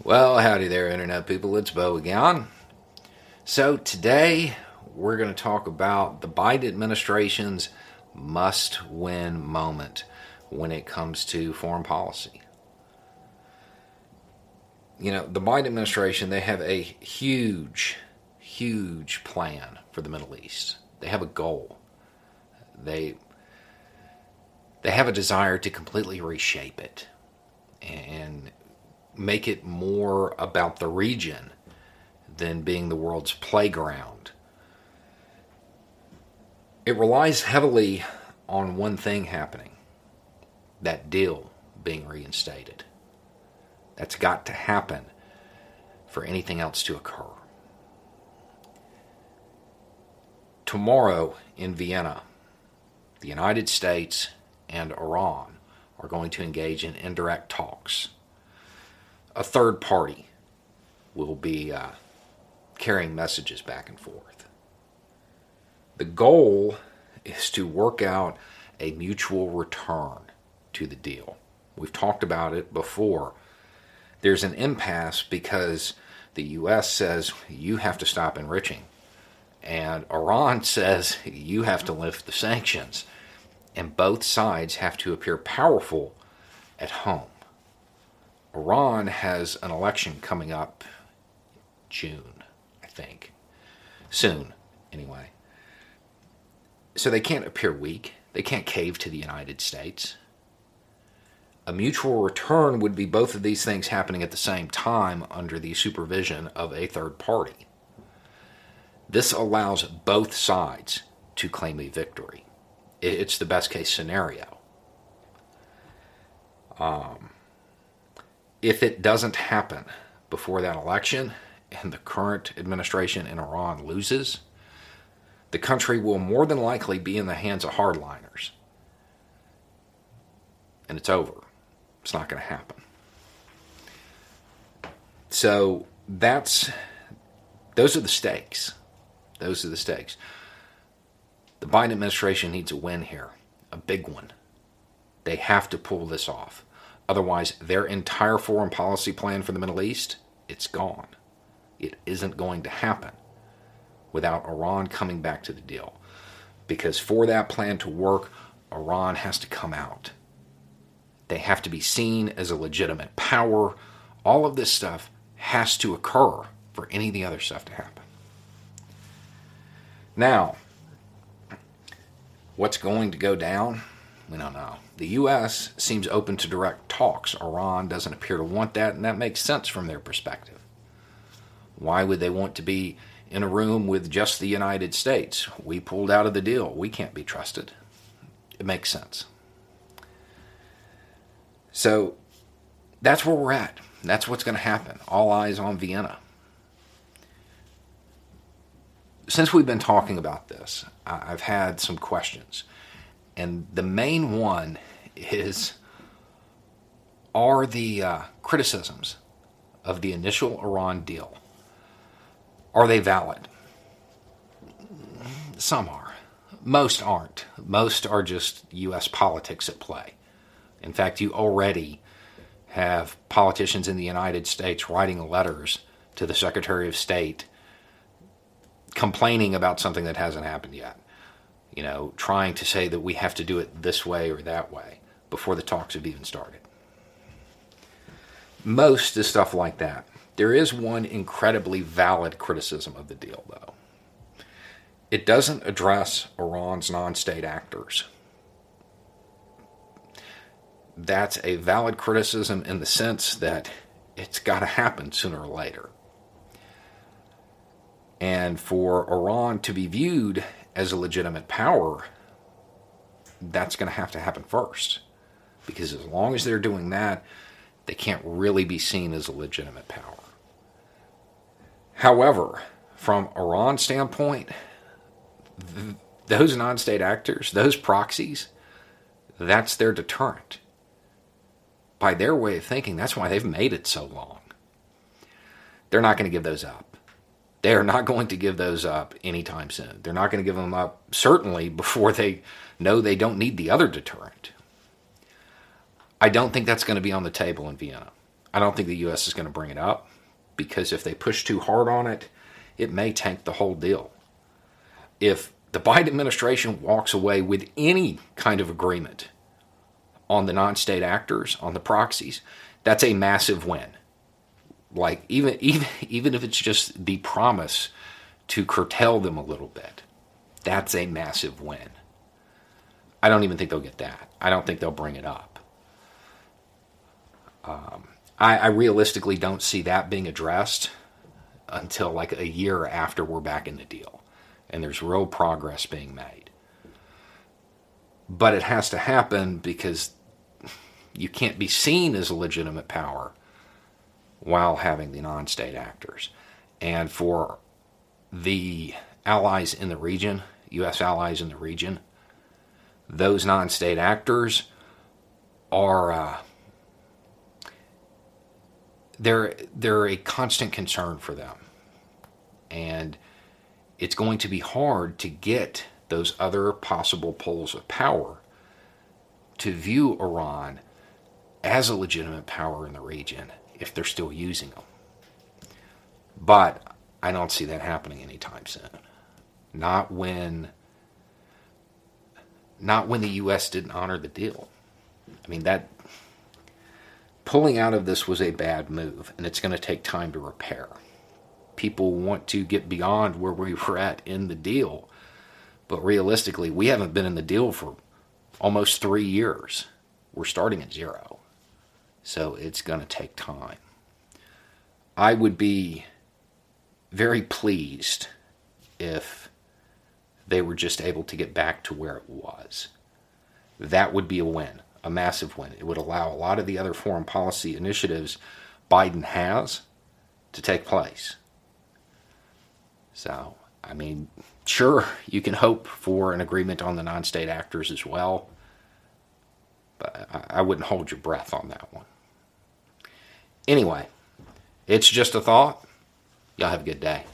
Well, howdy there, Internet people. It's Bo again. So, today we're going to talk about the Biden administration's must win moment when it comes to foreign policy. You know, the Biden administration, they have a huge, huge plan for the Middle East. They have a goal. They they have a desire to completely reshape it and make it more about the region than being the world's playground. It relies heavily on one thing happening that deal being reinstated. That's got to happen for anything else to occur. Tomorrow in Vienna, the United States and Iran are going to engage in indirect talks a third party will be uh, carrying messages back and forth. The goal is to work out a mutual return to the deal. We've talked about it before. There's an impasse because the U.S. says you have to stop enriching, and Iran says you have to lift the sanctions, and both sides have to appear powerful at home. Iran has an election coming up June, I think. Soon, anyway. So they can't appear weak. They can't cave to the United States. A mutual return would be both of these things happening at the same time under the supervision of a third party. This allows both sides to claim a victory. It's the best case scenario. Um, if it doesn't happen before that election and the current administration in Iran loses, the country will more than likely be in the hands of hardliners. And it's over. It's not going to happen. So that's those are the stakes. Those are the stakes. The Biden administration needs a win here, a big one. They have to pull this off. Otherwise, their entire foreign policy plan for the Middle East, it's gone. It isn't going to happen without Iran coming back to the deal. Because for that plan to work, Iran has to come out. They have to be seen as a legitimate power. All of this stuff has to occur for any of the other stuff to happen. Now, what's going to go down? We don't know. The U.S. seems open to direct talks. Iran doesn't appear to want that, and that makes sense from their perspective. Why would they want to be in a room with just the United States? We pulled out of the deal. We can't be trusted. It makes sense. So that's where we're at. That's what's going to happen. All eyes on Vienna. Since we've been talking about this, I've had some questions. And the main one is are the uh, criticisms of the initial Iran deal are they valid? Some are. Most aren't. Most are just US politics at play. In fact, you already have politicians in the United States writing letters to the Secretary of State complaining about something that hasn't happened yet you know, trying to say that we have to do it this way or that way before the talks have even started. Most is stuff like that. There is one incredibly valid criticism of the deal, though. It doesn't address Iran's non state actors. That's a valid criticism in the sense that it's got to happen sooner or later. And for Iran to be viewed as a legitimate power, that's going to have to happen first. Because as long as they're doing that, they can't really be seen as a legitimate power. However, from Iran's standpoint, th- those non state actors, those proxies, that's their deterrent. By their way of thinking, that's why they've made it so long. They're not going to give those up. They are not going to give those up anytime soon. They're not going to give them up certainly before they know they don't need the other deterrent. I don't think that's going to be on the table in Vienna. I don't think the U.S. is going to bring it up because if they push too hard on it, it may tank the whole deal. If the Biden administration walks away with any kind of agreement on the non state actors, on the proxies, that's a massive win. Like even even even if it's just the promise to curtail them a little bit, that's a massive win. I don't even think they'll get that. I don't think they'll bring it up. Um, I, I realistically don't see that being addressed until like a year after we're back in the deal and there's real progress being made. But it has to happen because you can't be seen as a legitimate power while having the non state actors. And for the allies in the region, U.S. allies in the region, those non state actors are. Uh, they're, they're a constant concern for them. And it's going to be hard to get those other possible poles of power to view Iran as a legitimate power in the region if they're still using them. But I don't see that happening anytime soon. Not when not when the US didn't honor the deal. I mean that pulling out of this was a bad move and it's going to take time to repair people want to get beyond where we were at in the deal. But realistically, we haven't been in the deal for almost three years. We're starting at zero. So it's going to take time. I would be very pleased if they were just able to get back to where it was. That would be a win, a massive win. It would allow a lot of the other foreign policy initiatives Biden has to take place. So, I mean, sure, you can hope for an agreement on the non state actors as well, but I, I wouldn't hold your breath on that one. Anyway, it's just a thought. Y'all have a good day.